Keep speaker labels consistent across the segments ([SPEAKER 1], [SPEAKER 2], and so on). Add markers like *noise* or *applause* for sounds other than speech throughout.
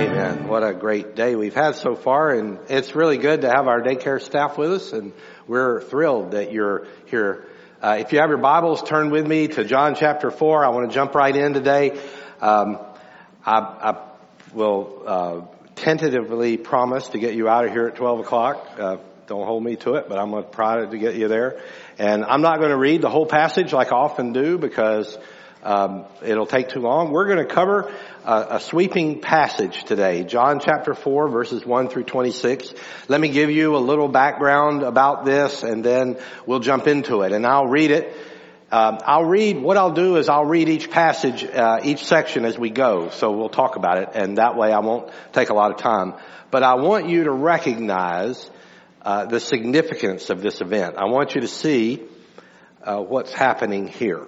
[SPEAKER 1] Amen. What a great day we've had so far and it's really good to have our daycare staff with us and we're thrilled that you're here. Uh, if you have your Bibles, turn with me to John chapter 4. I want to jump right in today. Um, I, I, will uh, tentatively promise to get you out of here at 12 o'clock. Uh, don't hold me to it, but I'm going to try to get you there. And I'm not going to read the whole passage like I often do because um, it'll take too long. We're going to cover a, a, sweeping passage today, John chapter 4 verses 1 through 26. Let me give you a little background about this and then we'll jump into it and I'll read it. Um, I'll read, what I'll do is I'll read each passage, uh, each section as we go. So we'll talk about it and that way I won't take a lot of time. But I want you to recognize uh, the significance of this event. I want you to see uh, what's happening here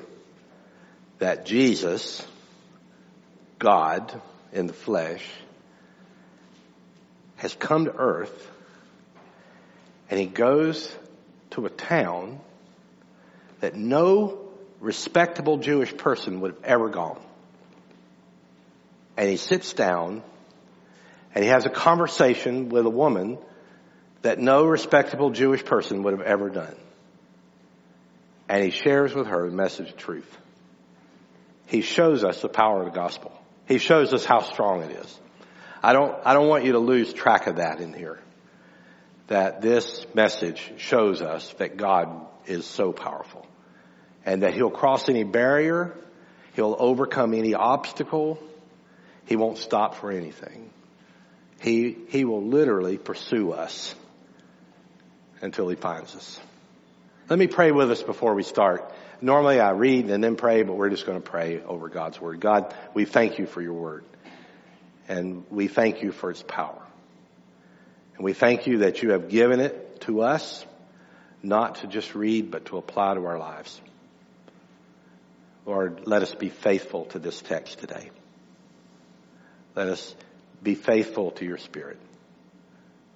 [SPEAKER 1] that Jesus, God in the flesh, has come to earth and he goes to a town that no respectable Jewish person would have ever gone. And he sits down and he has a conversation with a woman that no respectable Jewish person would have ever done. And he shares with her the message of truth. He shows us the power of the gospel. He shows us how strong it is. I don't, I don't want you to lose track of that in here. That this message shows us that God is so powerful and that he'll cross any barrier. He'll overcome any obstacle. He won't stop for anything. He, he will literally pursue us until he finds us. Let me pray with us before we start. Normally I read and then pray, but we're just going to pray over God's word. God, we thank you for your word. And we thank you for its power. And we thank you that you have given it to us, not to just read, but to apply to our lives. Lord, let us be faithful to this text today. Let us be faithful to your spirit,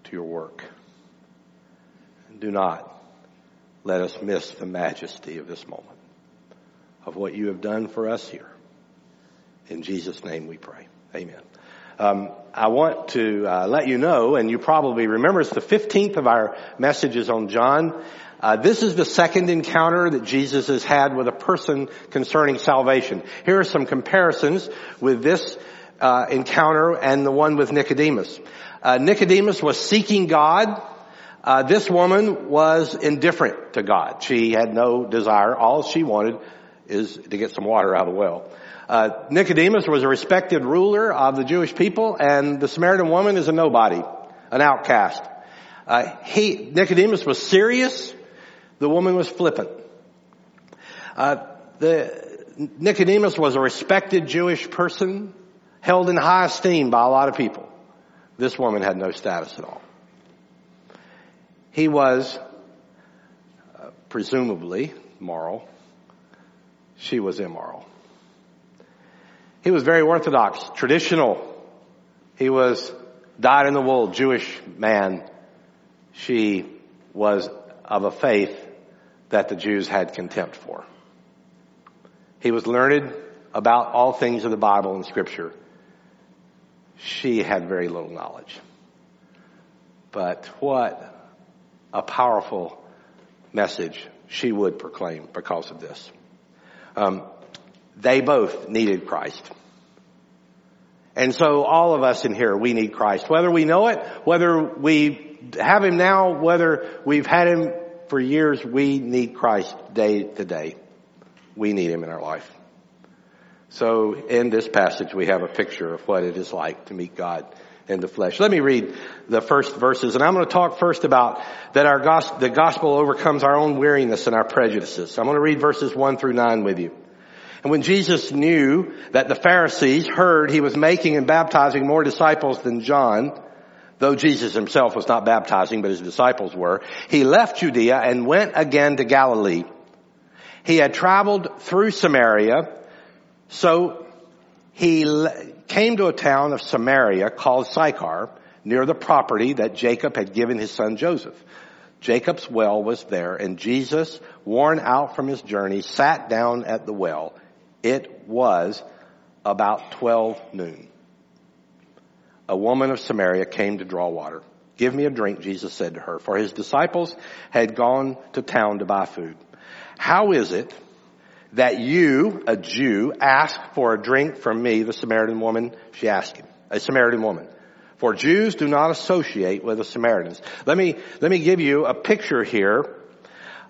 [SPEAKER 1] to your work. Do not let us miss the majesty of this moment of what you have done for us here. In Jesus' name we pray. Amen. Um, I want to uh, let you know, and you probably remember, it's the 15th of our messages on John. Uh, this is the second encounter that Jesus has had with a person concerning salvation. Here are some comparisons with this uh, encounter and the one with Nicodemus. Uh, Nicodemus was seeking God. Uh, this woman was indifferent to God. She had no desire. All she wanted is to get some water out of the well. Uh, Nicodemus was a respected ruler of the Jewish people, and the Samaritan woman is a nobody, an outcast. Uh, he Nicodemus was serious. The woman was flippant. Uh, the Nicodemus was a respected Jewish person, held in high esteem by a lot of people. This woman had no status at all. He was uh, presumably moral she was immoral. He was very orthodox, traditional. He was dyed in the wool Jewish man. She was of a faith that the Jews had contempt for. He was learned about all things of the Bible and scripture. She had very little knowledge. But what a powerful message she would proclaim because of this. Um, they both needed Christ. And so all of us in here, we need Christ. Whether we know it, whether we have Him now, whether we've had Him for years, we need Christ day to day. We need Him in our life. So in this passage, we have a picture of what it is like to meet God in the flesh. Let me read the first verses, and I'm going to talk first about that our gospel, the gospel overcomes our own weariness and our prejudices. I'm going to read verses one through nine with you. And when Jesus knew that the Pharisees heard he was making and baptizing more disciples than John, though Jesus himself was not baptizing, but his disciples were, he left Judea and went again to Galilee. He had traveled through Samaria, so he came to a town of Samaria called Sychar, near the property that Jacob had given his son Joseph. Jacob's well was there, and Jesus, worn out from his journey, sat down at the well. It was about 12 noon. a woman of Samaria came to draw water. Give me a drink, Jesus said to her, for his disciples had gone to town to buy food. How is it that you, a Jew, ask for a drink from me, the Samaritan woman? She asked him, a Samaritan woman. For Jews do not associate with the Samaritans. Let me, let me give you a picture here.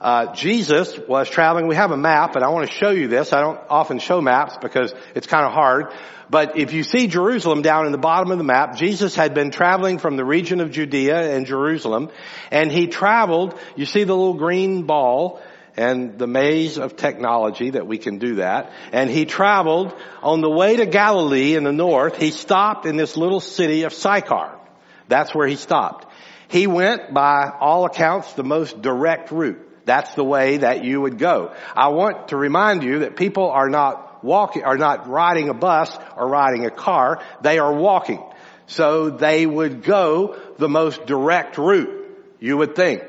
[SPEAKER 1] Uh, Jesus was traveling. We have a map, and I want to show you this. I don't often show maps because it's kind of hard. But if you see Jerusalem down in the bottom of the map, Jesus had been traveling from the region of Judea and Jerusalem, and he traveled. You see the little green ball and the maze of technology that we can do that. And he traveled on the way to Galilee in the north. He stopped in this little city of Sychar. That's where he stopped. He went by all accounts the most direct route. That's the way that you would go. I want to remind you that people are not walking, are not riding a bus or riding a car. They are walking. So they would go the most direct route, you would think.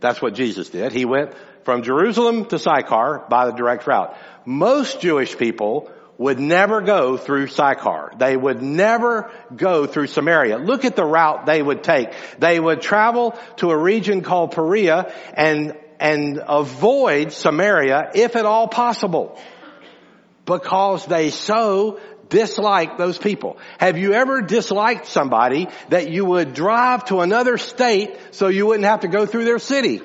[SPEAKER 1] That's what Jesus did. He went from Jerusalem to Sychar by the direct route. Most Jewish people would never go through Sychar. They would never go through Samaria. Look at the route they would take. They would travel to a region called Perea and, and avoid Samaria if at all possible. Because they so dislike those people. Have you ever disliked somebody that you would drive to another state so you wouldn't have to go through their city?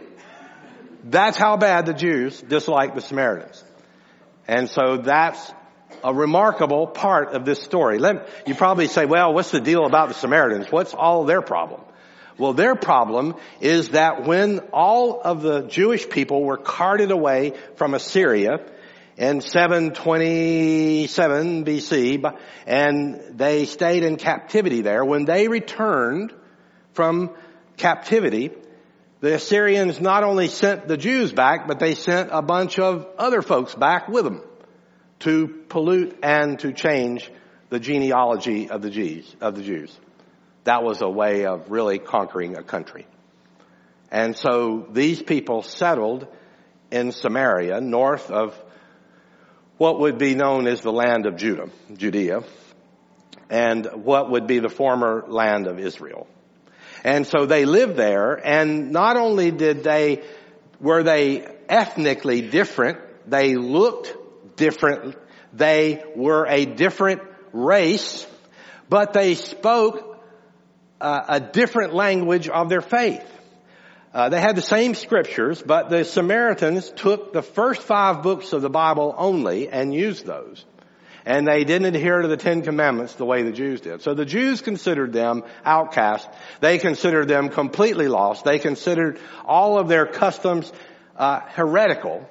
[SPEAKER 1] That's how bad the Jews disliked the Samaritans. And so that's a remarkable part of this story. You probably say, well, what's the deal about the Samaritans? What's all their problem? Well, their problem is that when all of the Jewish people were carted away from Assyria in 727 BC, and they stayed in captivity there, when they returned from captivity, the Assyrians not only sent the Jews back, but they sent a bunch of other folks back with them to pollute and to change the genealogy of the Jews, of the Jews. That was a way of really conquering a country. And so these people settled in Samaria, north of what would be known as the land of Judah, Judea, and what would be the former land of Israel. And so they lived there and not only did they, were they ethnically different, they looked different, they were a different race, but they spoke uh, a different language of their faith. Uh, they had the same scriptures, but the Samaritans took the first five books of the Bible only and used those and they didn't adhere to the Ten Commandments the way the Jews did. So the Jews considered them outcasts. They considered them completely lost. They considered all of their customs uh, heretical.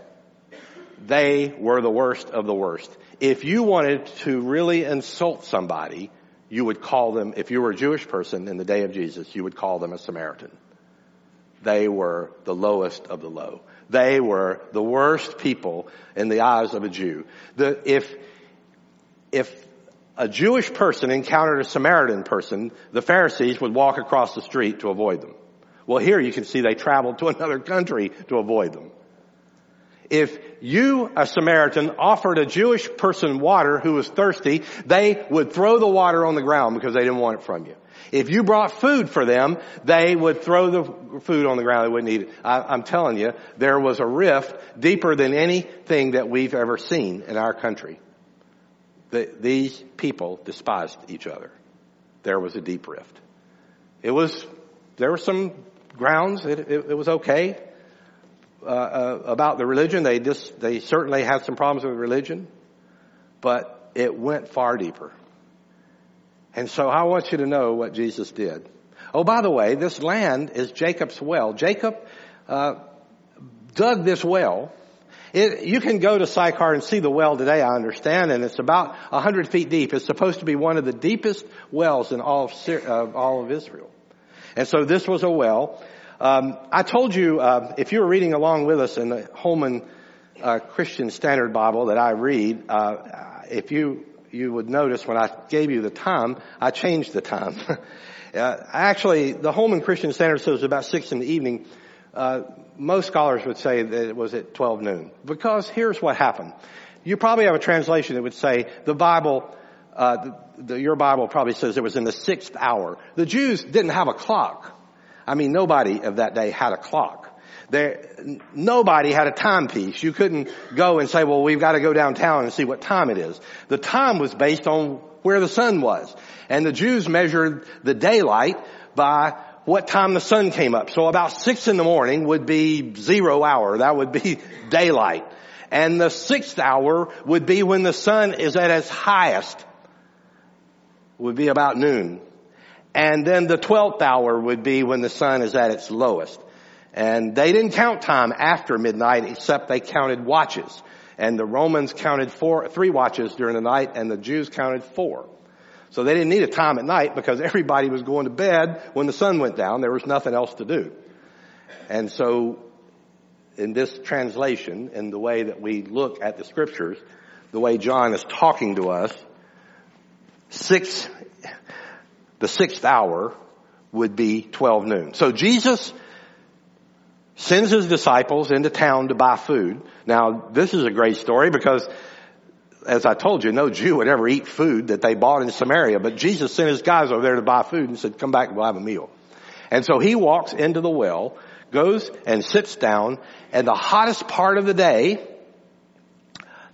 [SPEAKER 1] They were the worst of the worst. If you wanted to really insult somebody, you would call them, if you were a Jewish person in the day of Jesus, you would call them a Samaritan. They were the lowest of the low. They were the worst people in the eyes of a Jew. The, if, if a Jewish person encountered a Samaritan person, the Pharisees would walk across the street to avoid them. Well, here you can see they traveled to *laughs* another country to avoid them. If you, a Samaritan, offered a Jewish person water who was thirsty, they would throw the water on the ground because they didn't want it from you. If you brought food for them, they would throw the food on the ground. They wouldn't eat it. I, am telling you, there was a rift deeper than anything that we've ever seen in our country the, these people despised each other. There was a deep rift. It was, there were some grounds, it, it, it was okay. Uh, uh, about the religion, they just, they certainly had some problems with religion, but it went far deeper. And so I want you to know what Jesus did. Oh, by the way, this land is Jacob's well. Jacob uh, dug this well it, you can go to Sychar and see the well today, I understand, and it's about 100 feet deep. It's supposed to be one of the deepest wells in all of, uh, all of Israel. And so this was a well. Um, I told you, uh, if you were reading along with us in the Holman uh, Christian Standard Bible that I read, uh, if you you would notice when I gave you the time, I changed the time. *laughs* Uh, actually, the Holman Christian Standard says it was about six in the evening. Most scholars would say that it was at 12 noon. Because here's what happened. You probably have a translation that would say the Bible uh, the, the, your Bible probably says it was in the sixth hour. The Jews didn't have a clock. I mean, nobody of that day had a clock. There, nobody had a timepiece. You couldn't go and say, well, we've got to go downtown and see what time it is. The time was based on where the sun was. And the Jews measured the daylight by what time the sun came up. So about six in the morning would be zero hour. That would be *laughs* daylight. And the sixth hour would be when the sun is at its highest. Would be about noon. And then the twelfth hour would be when the sun is at its lowest. And they didn't count time after midnight except they counted watches. And the Romans counted four, three watches during the night and the Jews counted four. So they didn't need a time at night because *laughs* everybody was going to bed when the sun went down. There was nothing else to do. And so in this translation, in the way that we look at the scriptures, the way John is talking to us, six, the sixth hour would be 12 noon. So Jesus sends his disciples into town to buy food. Now, this is a great story because as I told you, no Jew would ever eat food that they bought in Samaria, but Jesus sent his guys over there to buy food and said, come back and we'll have a meal. And so he walks into the well, goes and sits down, and the hottest part of the day,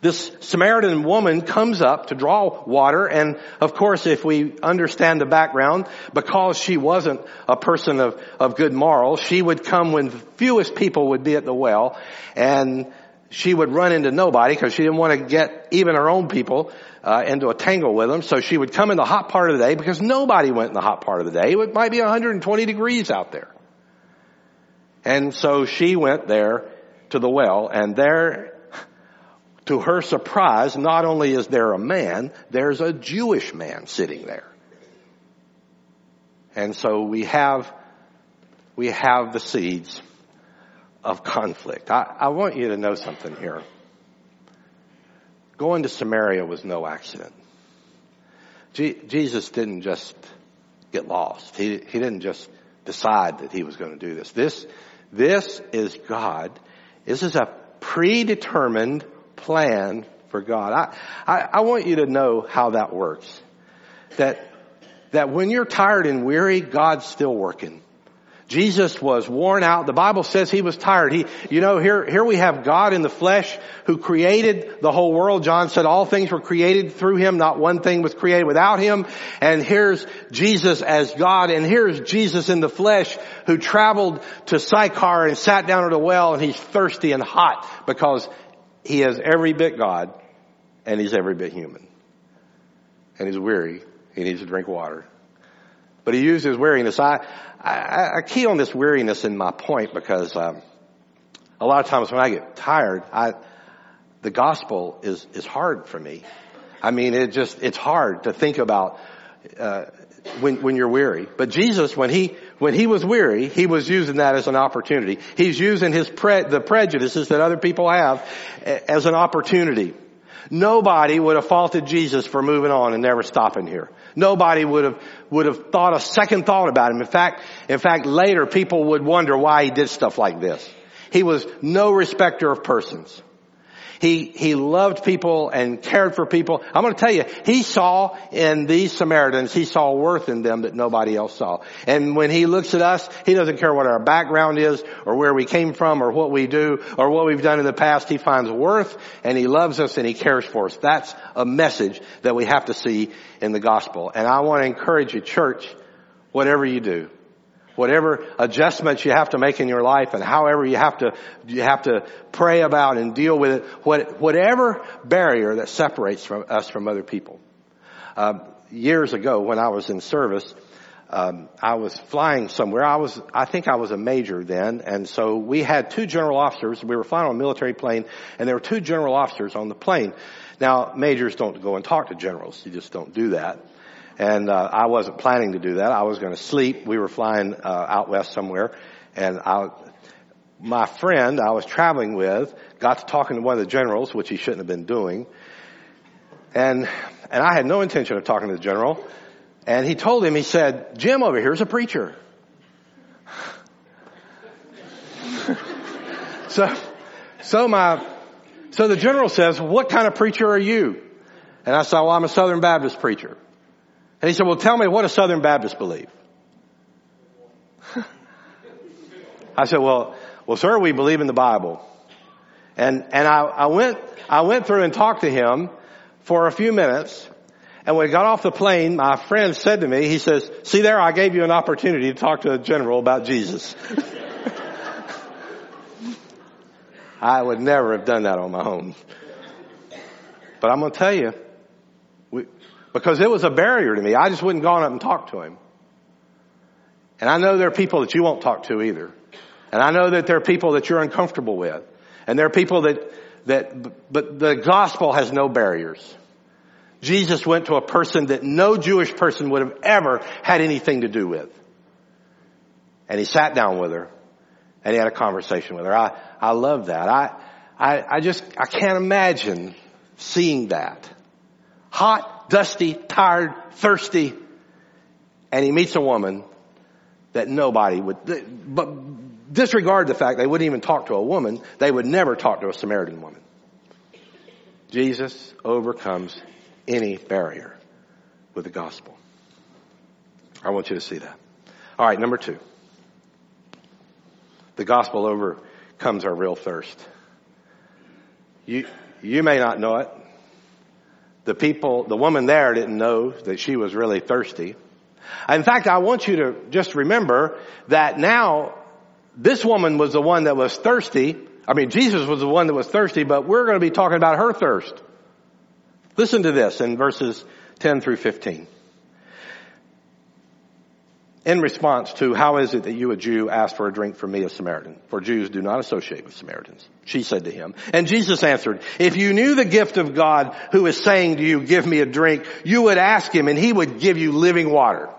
[SPEAKER 1] this Samaritan woman comes up to draw water, and of course if we understand the background, because she wasn't a person of, of good morals, she would come when fewest people would be at the well, and she would run into nobody because she didn't want to get even her own people uh, into a tangle with them. So she would come in the hot part of the day because nobody went in the hot part of the day. It might be 120 degrees out there. And so she went there to the well and there, to her surprise, not only is there a man, there's a Jewish man sitting there. And so we have, we have the seeds of conflict. I, I want you to know something here. Going to Samaria was no accident. Jesus didn't just get lost. He, he didn't just decide that he was going to do this. This, this is God. This is a predetermined plan for God. I, I, I want you to know how that works. That, that when you're tired and weary, God's still working. Jesus was worn out. The Bible says he was tired. He, you know, here, here we have God in the flesh who created the whole world. John said all things were created through him. Not one thing was created without him. And here's Jesus as God. And here's Jesus in the flesh who traveled to Sychar and sat down at a well and he's thirsty and hot because he is every bit God and he's every bit human. And he's weary. He needs to drink water. But he used his weariness. I, I, I key on this weariness in my point because um, a lot of times when I get tired, I, the gospel is is hard for me. I mean, it just it's hard to think about uh, when when you're weary. But Jesus, when he when he was weary, he was using that as an opportunity. He's using his pre- the prejudices that other people have as an opportunity. Nobody would have faulted Jesus for moving on and never stopping here. Nobody would have, would have thought a second thought about him. In fact, in fact, later people would wonder why he did stuff like this. He was no respecter of persons. He, he loved people and cared for people. I'm going to tell you, he saw in these Samaritans, he saw worth in them that nobody else saw. And when he looks at us, he doesn't care what our background is or where we came from or what we do or what we've done in the past. He finds worth and he loves us and he cares for us. That's a message that we have to see in the gospel. And I want to encourage you, church, whatever you do, whatever adjustments you have to make in your life and however you have to you have to pray about and deal with it what, whatever barrier that separates from us from other people. Uh, years ago when i was in service um, i was flying somewhere. I was i think i was a major then and so we had two general officers. We were flying on a military plane and there were two general officers on the plane. Now majors don't go and talk to generals. You just don't do that and uh, I wasn't planning to do that. I was going to sleep. We were flying uh, out west somewhere, and I, my friend I was traveling with got to talking to one of the generals, which he shouldn't have been doing, and and I had no intention of talking to the general. And he told him, he said, Jim over here is a preacher. *laughs* so, so my, so the general says, what kind of preacher are you? And I said, well, I'm a Southern Baptist preacher. And he said, well, tell me what a Southern Baptist believe. *laughs* I said, well, well, sir, we believe in the Bible. And, and I, I went, I went through and talked to him for a few minutes. And when we got off the plane, my friend said to me, he says, see there, I gave you an opportunity to talk to a general about Jesus. *laughs* I would never have done that on my own. But I'm going to tell you, because it was a barrier to me, I just wouldn't gone up and talked to him. And I know there are people that you won't talk to either. And I know that there are people that you're uncomfortable with. And there are people that, that, but the gospel has no barriers. Jesus went to a person that no Jewish person would have ever had anything to do with. And he sat down with her and he had a conversation with her. I, I love that. I, I, I just, I can't imagine seeing that. Hot, dusty, tired, thirsty, and he meets a woman that nobody would, but disregard the fact they wouldn't even talk to a woman. They would never talk to a Samaritan woman. Jesus overcomes any barrier with the gospel. I want you to see that. All right, number two. The gospel overcomes our real thirst. You, you may not know it. The people, the woman there didn't know that she was really thirsty. In fact, I want you to just remember that now this woman was the one that was thirsty. I mean, Jesus was the one that was thirsty, but we're going to be talking about her thirst. Listen to this in verses 10 through 15. In response to, how is it that you, a Jew, ask for a drink from me, a Samaritan? For Jews do not associate with Samaritans. She said to him. And Jesus answered, if you knew the gift of God who is saying to you, give me a drink, you would ask him and he would give you living water.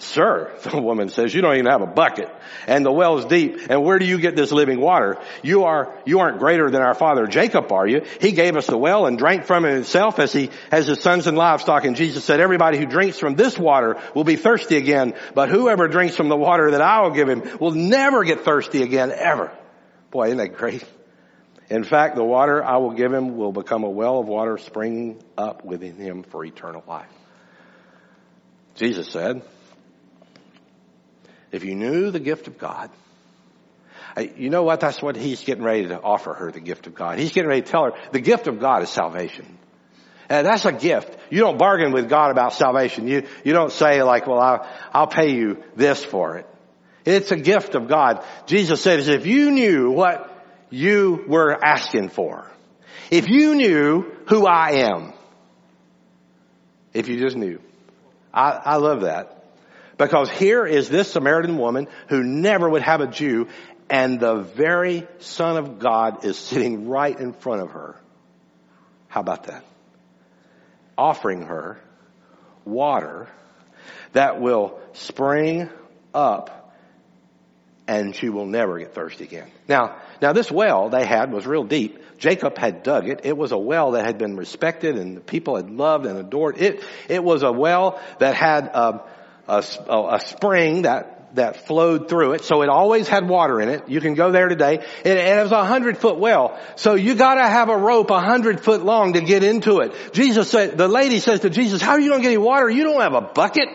[SPEAKER 1] Sir, the woman says, you don't even have a bucket and the well is deep and where do you get this living water? You are, you aren't greater than our father Jacob, are you? He gave us the well and drank from it himself as he, has his sons and livestock and Jesus said, everybody who drinks from this water will be thirsty again, but whoever drinks from the water that I will give him will never get thirsty again, ever. Boy, isn't that great? In fact, the water I will give him will become a well of water springing up within him for eternal life. Jesus said, if you knew the gift of God, you know what? That's what he's getting ready to offer her, the gift of God. He's getting ready to tell her the gift of God is salvation. And that's a gift. You don't bargain with God about salvation. You, you don't say like, well, I'll, I'll pay you this for it. It's a gift of God. Jesus says, if you knew what you were asking for, if you knew who I am, if you just knew. I, I love that. Because here is this Samaritan woman who never would have a Jew and the very Son of God is sitting right in front of her. How about that? Offering her water that will spring up and she will never get thirsty again. Now, now this well they had was real deep. Jacob had dug it. It was a well that had been respected and the people had loved and adored. It, it was a well that had, um, a, a spring that that flowed through it, so it always had water in it. You can go there today. And it was a hundred foot well. So you gotta have a rope a hundred foot long to get into it. Jesus said, the lady says to Jesus, how are you gonna get any water? You don't have a bucket.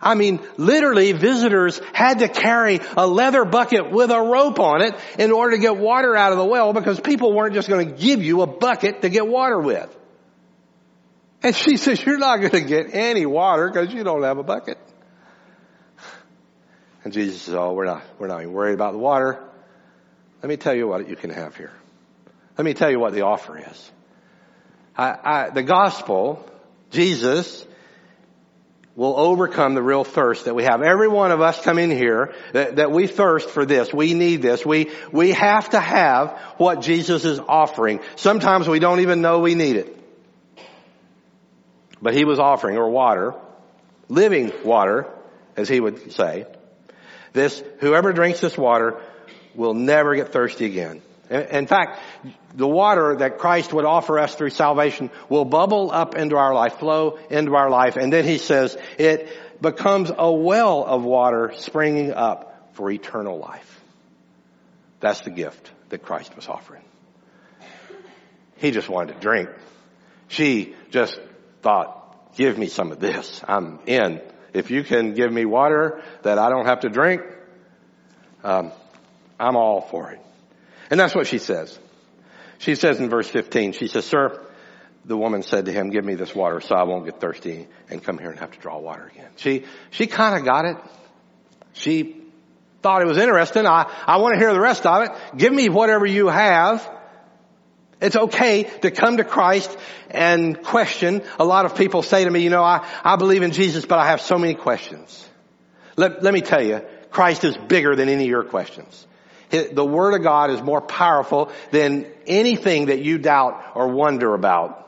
[SPEAKER 1] I mean, literally visitors had to carry a leather bucket with a rope on it in order to get water out of the well because people weren't just gonna give you a bucket to get water with. And she says, you're not going to get any water because you don't have a bucket. And Jesus says, oh, we're not, we're not worried about the water. Let me tell you what you can have here. Let me tell you what the offer is. I, I, the gospel, Jesus, will overcome the real thirst that we have. Every one of us come in here that, that we thirst for this. We need this. We, we have to have what Jesus is offering. Sometimes we don't even know we need it. But he was offering her water, living water, as he would say. This, whoever drinks this water will never get thirsty again. In fact, the water that Christ would offer us through salvation will bubble up into our life, flow into our life, and then he says it becomes a well of water springing up for eternal life. That's the gift that Christ was offering. He just wanted to drink. She just thought, give me some of this. I'm in. If you can give me water that I don't have to drink, um, I'm all for it. And that's what she says. She says in verse 15, she says, sir, the woman said to him, give me this water so I won't get thirsty and come here and have to draw water again. She, she kind of got it. She thought it was interesting. I, I want to hear the rest of it. Give me whatever you have. It's okay to come to Christ and question. A lot of people say to me, you know, I, I believe in Jesus, but I have so many questions. Let, let me tell you, Christ is bigger than any of your questions. The Word of God is more powerful than anything that you doubt or wonder about.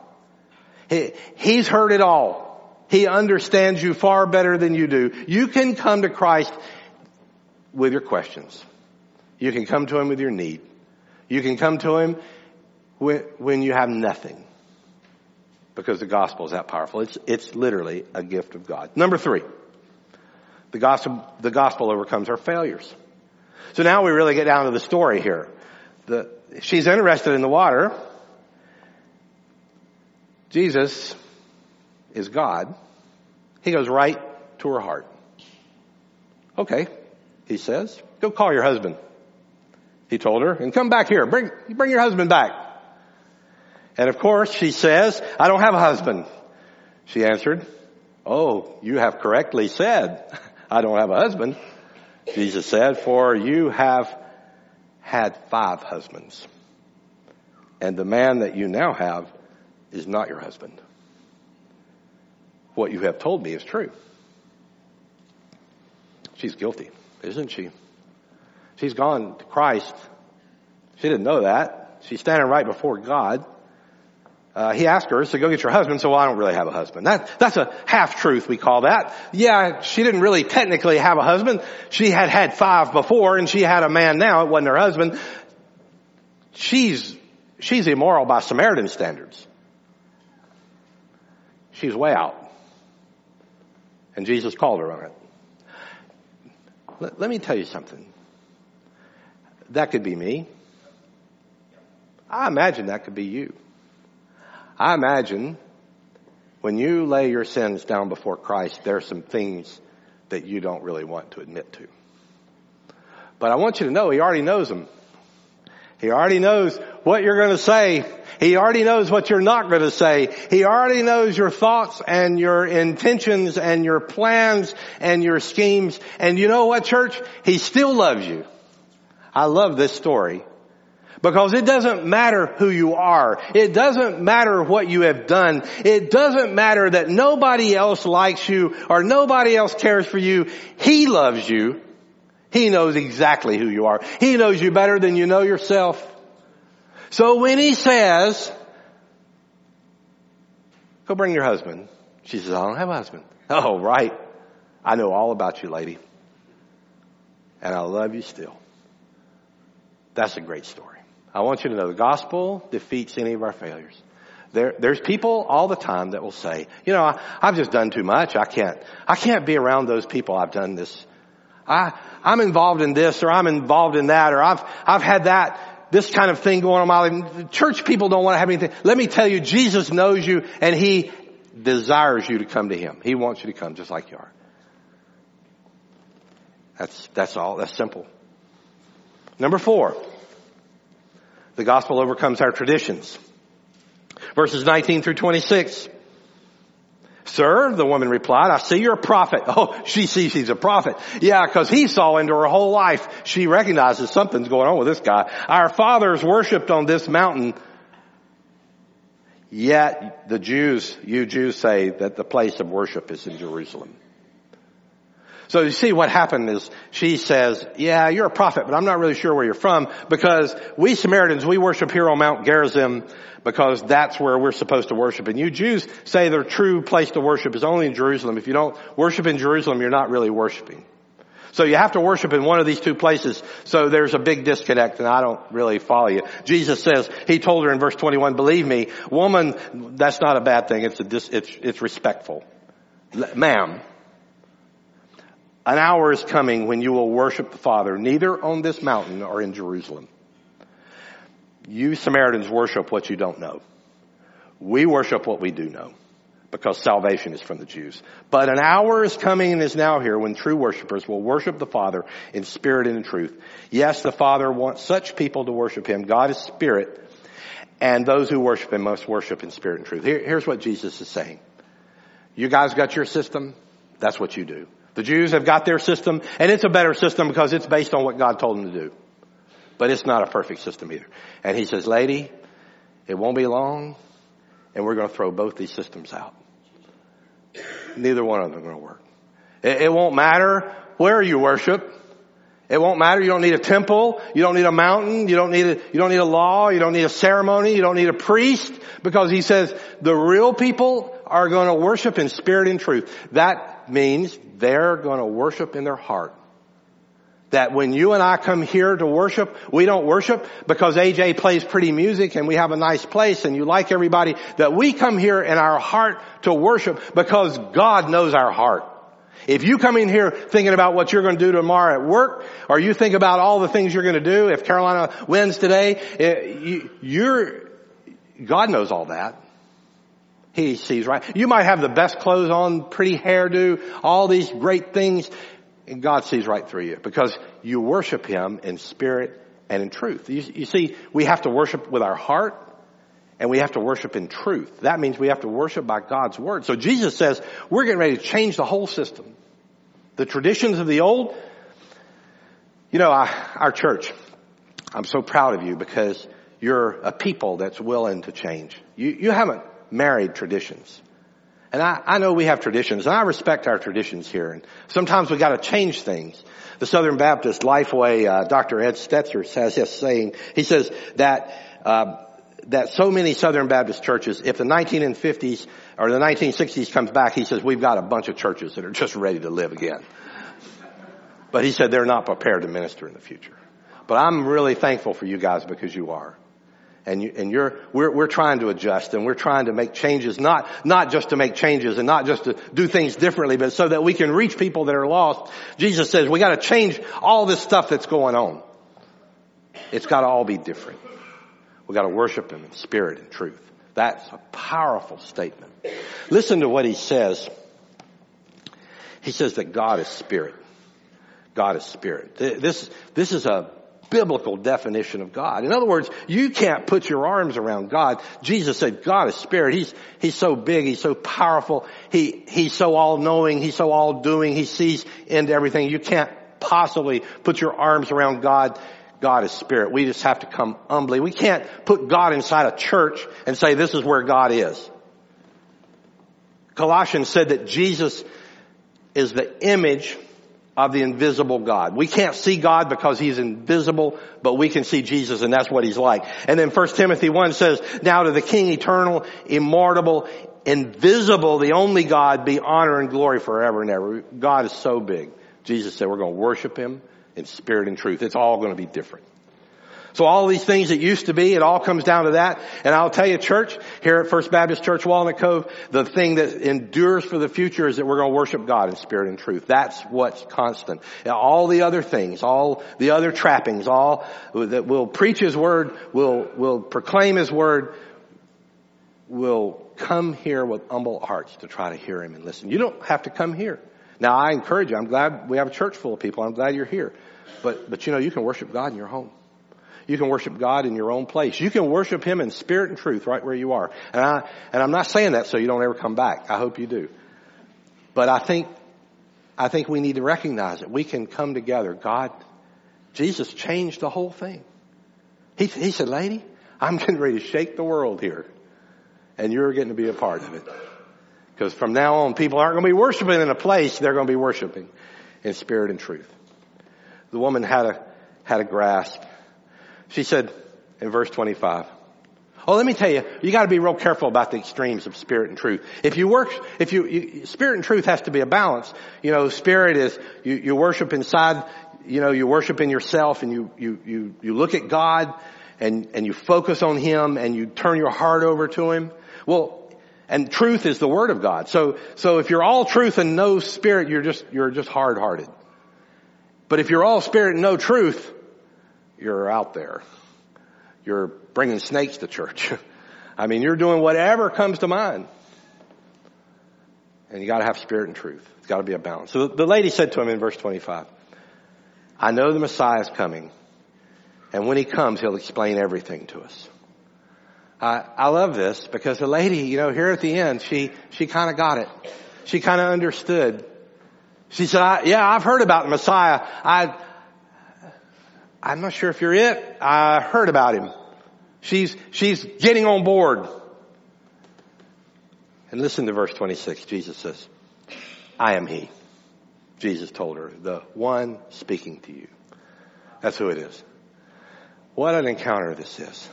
[SPEAKER 1] He, he's heard it all. He understands you far better than you do. You can come to Christ with your questions. You can come to Him with your need. You can come to Him when you have nothing. Because the gospel is that powerful. It's, it's literally a gift of God. Number three, the gospel, the gospel overcomes our failures. So now we really get down to the story here. The, she's interested in the water. Jesus is God. He goes right to her heart. Okay, he says, go call your husband. He told her, and come back here. Bring, bring your husband back. And of course, she says, I don't have a husband. She answered, Oh, you have correctly said, *laughs* I don't have a husband. Jesus said, for you have had five husbands. And the man that you now have is not your husband. What you have told me is true. She's guilty, isn't she? She's gone to Christ. She didn't know that. She's standing right before God. Uh, he asked her, so go get your husband, so well, I don't really have a husband. That, that's a half truth, we call that. Yeah, she didn't really technically have a husband. She had had five before and she had a man now, it wasn't her husband. She's, she's immoral by Samaritan standards. She's way out. And Jesus called her on it. Let, let me tell you something. That could be me. I imagine that could be you. I imagine when you lay your sins down before Christ, there are some things that you don't really want to admit to. But I want you to know He already knows them. He already knows what you're going to say. He already knows what you're not going to say. He already knows your thoughts and your intentions and your plans and your schemes. And you know what, church? He still loves you. I love this story because it doesn't matter who you are. It doesn't matter what you have done. It doesn't matter that nobody else likes you or nobody else cares for you. He loves you. He knows exactly who you are. He knows you better than you know yourself. So when he says, go bring your husband, she says, I don't have a husband. *laughs* Oh, right. I know all about you, lady. And I love you still. That's a great story. I want you to know the gospel defeats any of our failures. There, there's people all the time that will say, you know, I, I've just done too much. I can't, I can't be around those people. I've done this. I, I'm involved in this or I'm involved in that or I've, I've had that, this kind of thing going on my life. Church people don't want to have anything. Let me tell you, Jesus knows you and He desires you to come to Him. He wants you to come just like you are. That's, that's all. That's simple. Number four. The gospel overcomes our traditions. Verses 19 through 26. Sir, the woman replied, I see you're a prophet. *laughs* Oh, she sees he's a prophet. Yeah, cause he saw into her whole life. She recognizes something's going on with this guy. Our fathers worshiped on this mountain. Yet the Jews, you Jews say that the place of worship is in Jerusalem. So you see what happened is she says, yeah, you're a prophet, but I'm not really sure where you're from because we Samaritans, we worship here on Mount Gerizim because that's where we're supposed to worship. And you Jews say the true place to worship is only in Jerusalem. If you don't worship in Jerusalem, you're not really worshiping. So you have to worship in one of these two places. So there's a big disconnect and I don't really follow you. Jesus says, he told her in verse 21, believe me, woman, that's not a bad thing. It's a, it's, it's respectful. Ma'am, an hour is coming when you will worship the Father neither on this mountain or in Jerusalem. You Samaritans worship what you don't know. We worship what we do know because salvation is from the Jews. But an hour is coming and is now here when true worshipers will worship the Father in spirit and in truth. Yes, the Father wants such people to worship Him. God is spirit and those who worship Him must worship in spirit and truth. Here, here's what Jesus is saying. You guys got your system? That's what you do. The Jews have got their system and it's a better system because it's based on what God told them to do. But it's not a perfect system either. And He says, lady, it won't be long and we're going to throw both these systems out neither one of them are going to work. It, it won't matter where you worship. It won't matter. You don't need a temple. You don't need a mountain. You don't need a, you don't need a law. You don't need a ceremony. You don't need a priest because he says the real people are going to worship in spirit and truth. That means they're going to worship in their heart that when you and I come here to worship, we don't worship because AJ plays pretty music and we have a nice place and you like everybody, that we come here in our heart to worship because God knows our heart. If you come in here thinking about what you're going to do tomorrow at work, or you think about all the things you're going to do, if Carolina wins today, eh, you're, God knows all that. He sees right. You might have the best clothes on, pretty hairdo, all these great things. And God sees right through you because you worship Him in spirit and in truth. You, you, see, we have to worship with our heart and we have to worship in truth. That means we have to worship by God's Word. So Jesus says, we're getting ready to change the whole system. The traditions of the old, you know, I, our church, I'm so proud of you because you're a people that's willing to change. You, you haven't married traditions. And I, I know we have traditions, and I respect our traditions here. And sometimes we got to change things. The Southern Baptist Lifeway, uh, Dr. Ed Stetzer has this saying. He says that uh, that so many Southern Baptist churches, if the 1950s or the 1960s comes back, he says we've got a bunch of churches that are just ready to live again. But he said they're not prepared to minister in the future. But I'm really thankful for you guys because you are and you, and you're we're we're trying to adjust and we're trying to make changes not not just to make changes and not just to do things differently but so that we can reach people that are lost. Jesus says we got to change all this stuff that's going on. It's got to all be different. We got to worship him in spirit and truth. That's a powerful statement. Listen to what he says. He says that god is spirit. God is spirit. This this is a biblical definition of God. In other words, you can't put your arms around God. Jesus said God is spirit. He's, he's so big. He's so powerful. He, he's so all knowing. He's so all doing. He sees into everything. You can't possibly put your arms around God. God is spirit. We just have to come humbly. We can't put God inside a church and say this is where God is. Colossians said that Jesus is the image of the invisible God. We can't see God because He's invisible, but we can see Jesus and that's what He's like. And then 1 Timothy 1 says, now to the King eternal, immortal, invisible, the only God be honor and glory forever and ever. God is so big. Jesus said we're going to worship Him in spirit and truth. It's all going to be different. So all these things that used to be, it all comes down to that. And I'll tell you, church, here at First Baptist Church Walnut Cove, the thing that endures for the future is that we're going to worship God in spirit and truth. That's what's constant. All the other things, all the other trappings, all that will preach His Word, will, will proclaim His Word, will come here with humble hearts to try to hear Him and listen. You don't have to come here. Now I encourage you, I'm glad we have a church full of people. I'm glad you're here. But, but you know, you can worship God in your home. You can worship God in your own place. You can worship Him in spirit and truth right where you are. And I, and I'm not saying that so you don't ever come back. I hope you do. But I think, I think we need to recognize that we can come together. God, Jesus changed the whole thing. He, he said, lady, I'm *laughs* getting ready to shake the world here. And you're getting to be a part of it. Because from now on, people aren't going to be worshiping in a place, they're going to be worshiping in spirit and truth. The woman had a, had a grasp she said in verse 25, Oh, let me tell you, you gotta be real careful about the extremes of spirit and truth. If you work, if you, you spirit and truth has to be a balance. You know, spirit is, you, you worship inside, you know, you worship in yourself and you, you, you, you look at God and, and you focus on Him and you turn your heart over to Him. Well, and truth is the Word of God. So, so if you're all truth and no spirit, you're just, you're just hard-hearted. But if you're all spirit and no truth, you're out there. You're bringing snakes to church. *laughs* I mean, you're doing whatever comes to mind. And you gotta have spirit and truth. It's gotta be a balance. So the lady said to him in verse 25, I know the Messiah is coming. And when he comes, he'll explain everything to us. I, I love this because the lady, you know, here at the end, she, she kind of got it. She kind of understood. She said, yeah, I've heard about the Messiah. I, I'm not sure if you're it. I heard about him. She's, she's getting on board. And listen to verse 26. Jesus says, I am he. Jesus told her, the one speaking to you. That's who it is. What an encounter this is.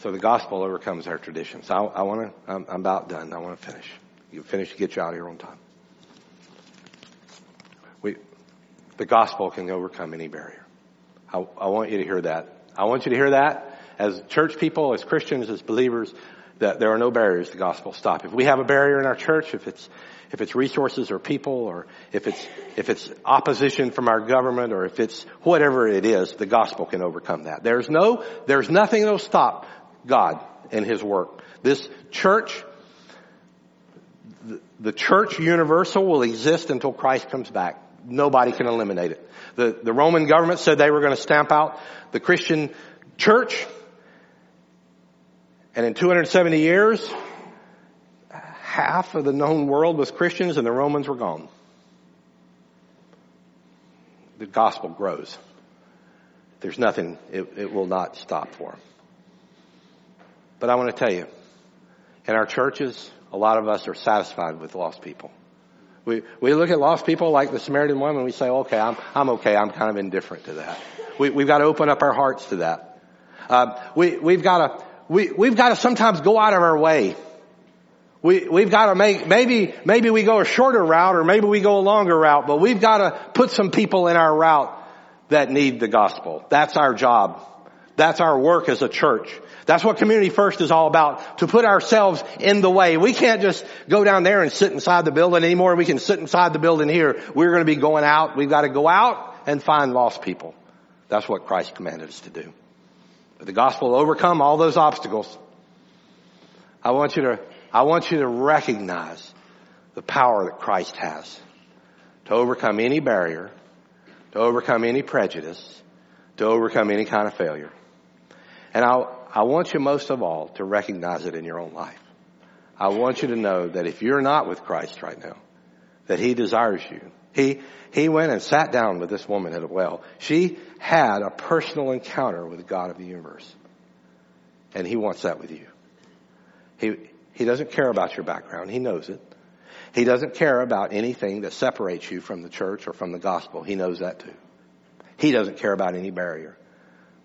[SPEAKER 1] So the gospel overcomes our traditions. I, I want to, I'm, I'm, about done. I want to finish. You finish, to get you out of here on time. We, the gospel can overcome any barrier. I, I want you to hear that. I want you to hear that as church people, as Christians, as believers, that there are no barriers to gospel stop. If we have a barrier in our church, if it's if it's resources or people or if it's, if it's opposition from our government or if it's whatever it is, the gospel can overcome that. There's no, there's nothing that'll stop God and His work. This church, the church universal will exist until Christ comes back. Nobody can eliminate it. The, the Roman government said they were going to stamp out the Christian church. And in 270 years, half of the known world was Christians and the Romans were gone. The gospel grows. There's nothing, it, it will not stop for. But I want to tell you, in our churches, a lot of us are satisfied with lost people. We, we look at lost people like the Samaritan woman we say, okay, I'm, I'm okay. I'm kind of indifferent to that. We, we've got to open up our hearts to that. Um, we, we've got to, we, we've got to sometimes go out of our way we, we've got to make, maybe, maybe we go a shorter route or maybe we go a longer route, but we've got to put some people in our route that need the gospel. That's our job. That's our work as a church. That's what Community First is all about, to put ourselves in the way. We can't just go down there and sit inside the building anymore. We can sit inside the building here. We're going to be going out. We've got to go out and find lost people. That's what Christ commanded us to do. But the gospel will overcome all those obstacles. I want you to I want you to recognize the power that Christ has to overcome any barrier, to overcome any prejudice, to overcome any kind of failure. And I, I want you most of all to recognize it in your own life. I want you to know that if you're not with Christ right now, that He desires you. He, He went and sat down with this woman at a well. She had a personal encounter with the God of the universe. And He wants that with you. He, he doesn't care about your background. He knows it. He doesn't care about anything that separates you from the church or from the gospel. He knows that too. He doesn't care about any barrier.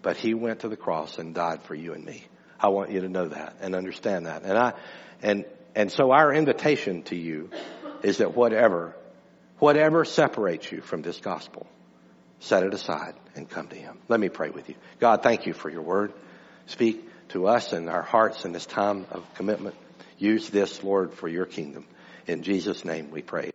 [SPEAKER 1] But he went to the cross and died for you and me. I want you to know that and understand that. And I, and, and so our invitation to you is that whatever, whatever separates you from this gospel, set it aside and come to him. Let me pray with you. God, thank you for your word. Speak to us and our hearts in this time of commitment. Use this, Lord, for your kingdom. In Jesus' name we pray.